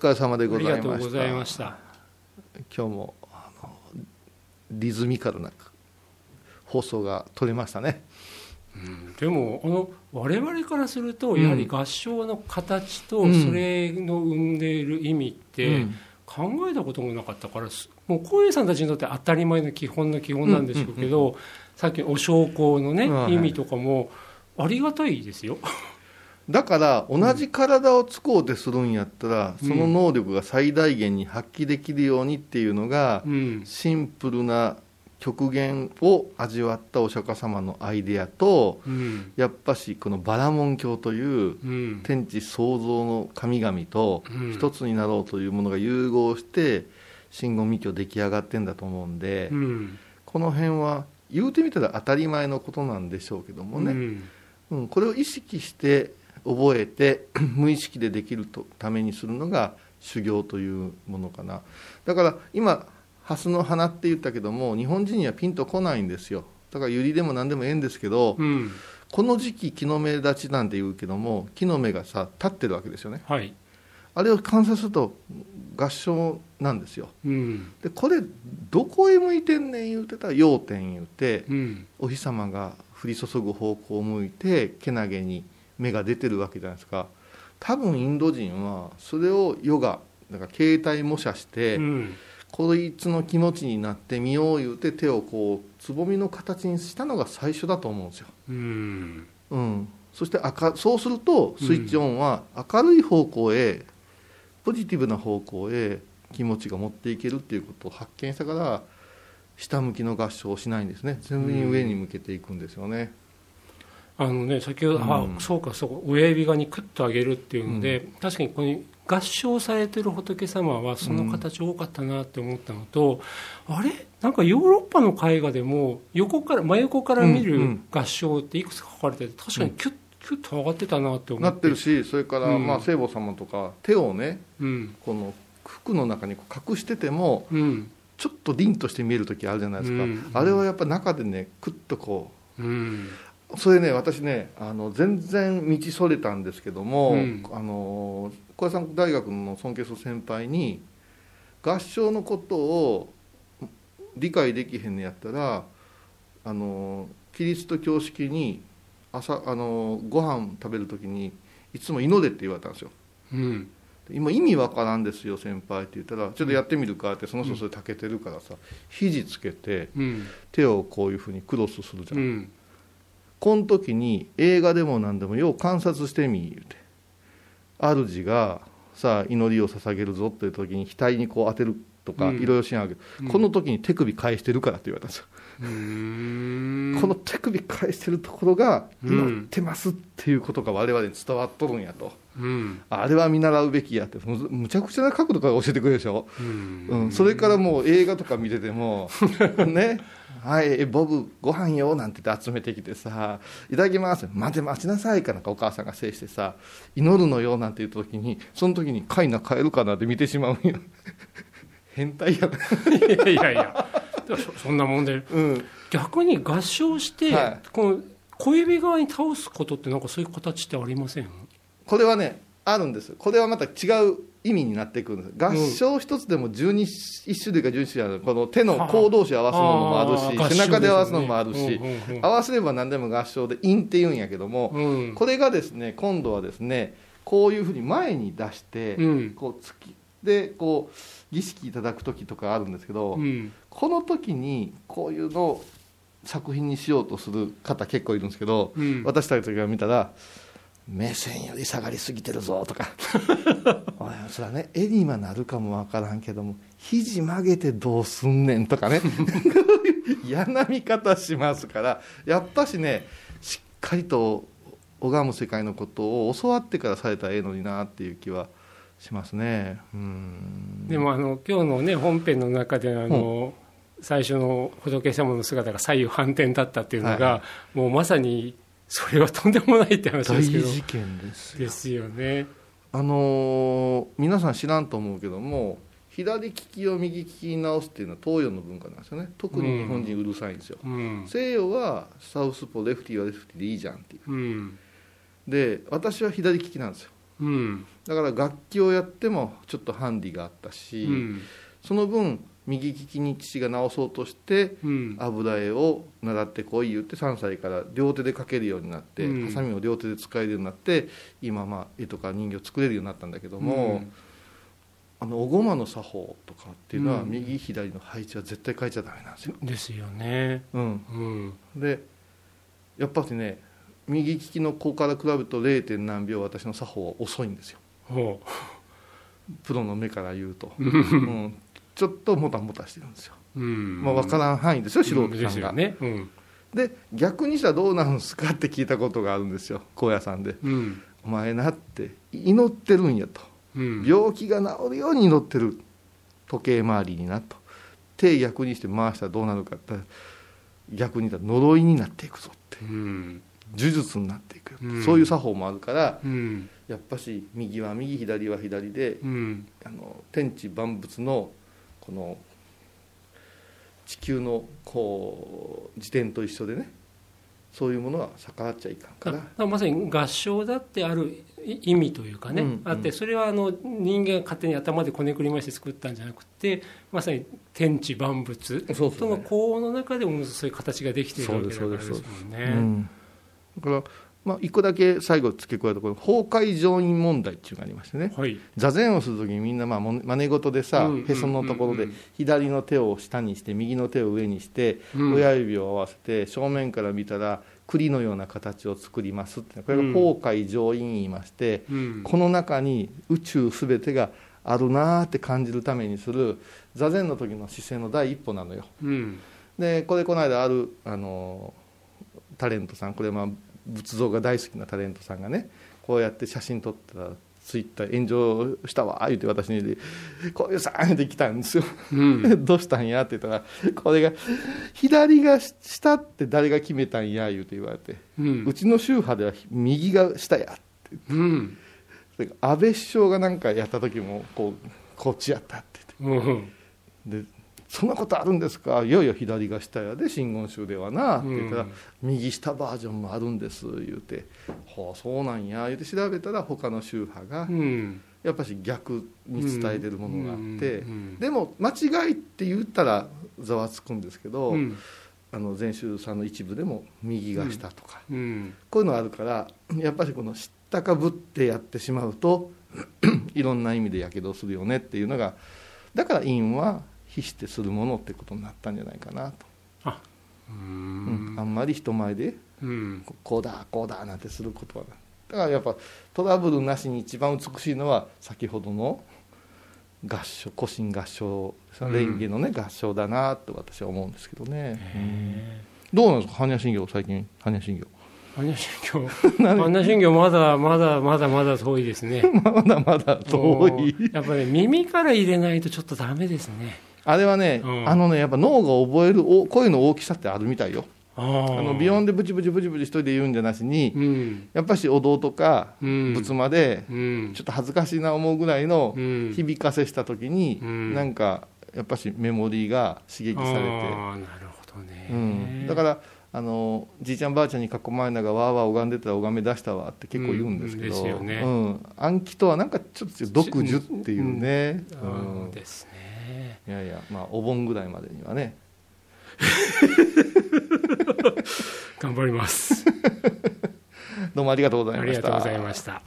疲れ様でございました。ありがとうございました。今日もあのリズミカルな放送が取れましたね。うんでもあの我々からするとやはり合唱の形とうん。それの生んでいる意味ってうん。考えたこともなかったからすもう浩平さんたちにとって当たり前の基本の基本なんでしょうけど、さっきのお焼香のね、意味とかもありがたいですよ。だから同じ体を使おうとするんやったら、うん。その能力が最大限に発揮できるようにっていうのが、うん。シンプルな極限を味わったお釈迦様のアイデアとうん。やっぱしこのバラモン教といううん。天地創造の神々とうん。一つになろうというものが融合して真言密教出来上がってんだと思うんで、うん。この辺は言うてみたら当たり前のことなんでしょうけどもね、うん。うん、これを意識して覚えて 無意識でできるとためにするのが修行というものかな。だから今蓮の花って言ったけども日本人にはピンとこないんですよ。だから百合でも何でもええんですけど、うん。この時期木の芽立ちなんて言うけども木の芽がさ立ってるわけですよね。はい。あれを観察すると合唱なんですよ。うん。でこれどこへ向いてんねん言うてたら要点言うてうん。お日様が降り注ぐ方向を向いてけなげに芽が出てるわけじゃないですか。多分インド人はそれをヨガだから携帯模写して、うん。こいつの気持ちになってみよう言うて手をこうつぼみの形にしたのが最初だと思うんですよ、うん。うん、そして赤そうするとスイッチオンは明るい方向へポジティブな方向へ気持ちが持っていけるっていうことを発見したから下向きの合唱をしないんですね。全部に上に向けていくんですよね、あのね先ほど、あうん。そうかそうか親指側にクッと上げるっていうので、確かにここに合唱されてる仏様はその形多かったなって思ったのと、あれ？なんかヨーロッパの絵画でも横から真横から見るうんうん合唱っていくつか書かれてて確かにキュッキュッと上がってたなって思なってるしそれから、うん。まあ、聖母様とか手をねうん。この服の中に隠しててもうん。ちょっと凛として見える時あるじゃないですか、うん。あれはやっぱ中でねクッとこうん。うそれね私ねあの全然道それたんですけども、うん。あの小屋さん大学の尊敬する先輩に合唱のことを理解できへんのやったらあのキリスト教式に朝あのご飯食べる時にいつも祈れって言われたんですよ。うん。今意味わからんですよ先輩って言ったらちょっとやってみるかってその人それたけてるからさ肘つけてうん。手をこういうふうにクロスするじゃん、うんこの時に映画でも何でもよう観察してみ言うて。主がさあ祈りを捧げるぞっていう時に額にこう当てるとかうん。いろいろしながら、うん。この時に手首返してるからって言われたんですよ、この手首返してるところがうん。祈ってますっていうことが我々に伝わっとるんやと、うん。あれは見習うべきやって。むむちゃくちゃな角度から教えてくれるでしょ。うん。うん、それからもう映画とか見てても ねはいボブご飯よなんて言って集めてきてさいただきます。待て待ちなさいかなんかお母さんが制してさ祈るのよなんて言った時にその時にカイナ変えるかなって見てしまうんよ。変態やな、いやいやいや。そそんなもんで。うん、逆に合唱して、はい。この小指側に倒すことってなんかそういう形ってありません？これはねあるんです。これはまた違う意味になってくるんです。合唱一つでも12一種類か12種類あるこの手の甲同士合わすのもあるし背中で合わすのもあるし、合わせれば何でも合唱で陰って言うんやけども、うん。これがですね今度はですねこういうふうに前に出して、うん。こう突きでこう儀式いただく時とかあるんですけど、うん。この時にこういうのを作品にしようとする方結構いるんですけど、うん。私たちが見たら「目線より下がりすぎてるぞ」とか「おいそれはね絵にはなるかもわからんけども肘曲げてどうすんねん」とかね。嫌な見方しますからやっぱしねしっかりと拝む世界のことを教わってからされたらええのになっていう気はしますね。うん。でもあの今日のね本編の中であの、最初の仏様の姿が左右反転だったっていうのが、はもうまさにそれはとんでもないって話大ですけど。事件ですよ。ですよね。あのー皆さん知らんと思うけども左利きを右利きに直すっていうのは東洋の文化なんですよね。特に日本人うるさいんですよ、うん。西洋はサウスポーレフティーはレフティーでいいじゃんっていう。うん。で私は左利きなんですよ。うん。だから楽器をやってもちょっとハンディがあったし、うん。その分右利きに父が直そうとしてうん。油絵を習ってこい言って3歳から両手で描けるようになって、うん。ハサミを両手で使えるようになって今まあ絵とか人形作れるようになったんだけども、あのおごまの作法とかっていうのはうん。右左の配置は絶対変えちゃダメなんですよ。ですよね。うん、うん。でやっぱりね右利きの子から比べると 0. 点何秒私の作法は遅いんですよ。ほプロの目から言うと、う うん、ちょっともたもたしてるんですよ、うん。まあ、分からん範囲ですよ素人さんが、よね。うん。で逆にしたらどうなるんですかって聞いたことがあるんですよ高野山で。うん「お前な」って祈ってるんやと。うん。病気が治るように祈ってる時計回りになと。手逆にして回したらどうなるかって逆に言ったら呪いになっていくぞって。うん。呪術になっていくよ、うん。そういう作法もあるからうん。やっぱし右は右左は左でうん。あの天地万物のこの地球のこう自転と一緒でねそういうものは逆らっちゃいかんかだらからまさに合唱だってある意味というかね、うんあってそれはあの人間が勝手に頭でこねくり回して作ったんじゃなくてまさに天地万物との呼応の中でもそういう形ができているわけだからですもんうね。ん、だから、まあ、一個だけ最後付け加えたところ崩壊上院問題っていうのがありましてね。はい、座禅をする時にみんなまあも真似事でさ、うんへそのところでうん左の手を下にして右の手を上にして、うん。親指を合わせて正面から見たら栗のような形を作りますってこれがうん。崩壊上院言いまして、うん。この中に宇宙すべてがあるなーって感じるためにする座禅の時の姿勢の第一歩なのよ。うん。でこれこの間あるあのタレントさんこれまあ仏像が大好きなタレントさんがねこうやって写真撮ったらツイッター炎上したわ言って私に「こういうさん」って来たんですよ。うん。どうしたんや？って言ったらこれが「左が下って誰が決めたんや」言うて言われてううんちの宗派では右が下やうん。それから安倍首相がなんかやった時もこうこっちやったって言って。うん。でそんなことあるんですか？いやいや左が下やで真言宗ではな。って言ったら、うん右下バージョンもあるんです言うて。はあそうなんや。言うて調べたら他の宗派がうん。やっぱし逆に伝えてるものがあって、うんでも間違いって言ったらざわつくんですけど、うん。あの禅宗さんの一部でも右が下とか、うん。こういうのがあるからやっぱりこの知ったかぶってやってしまうと いろんな意味でやけどするよねっていうのがだから陰は非してするものってことになったんじゃないかなと、あううん。んあんまり人前でうん。ここうだこうだなんてすることはない。だからやっぱトラブルなしに一番美しいのは先ほどの合唱古神合唱うん蓮華のね合唱だなと私は思うんですけどね、へうん。どうなんですか？般若心経最近。般若心経。般若心経 般若心経まだまだまだまだ遠いですね。まだまだ遠い。やっぱり耳から入れないとちょっとダメですねあれはね、うん。あのねやっぱ脳が覚えるお声の大きさってあるみたいよ。あのビヨンでブチブチブチブチ一人で言うんじゃなしに、うん。やっぱしお堂とかうん。仏間でうん。ちょっと恥ずかしいな思うぐらいのうん。響かせした時に、うん。なんかやっぱしメモリーが刺激されて、なるほどね、うん、だからあのじいちゃんばあちゃんに囲まれながらわーわー拝んでたら拝め出したわって結構言うんですけど、うんね。うん。暗記とはなんかちょっと独樹っていうね、あうん。ーですねいやいやまあお盆ぐらいまでにはね。頑張ります。どうもありがとうございました。ありがとうございました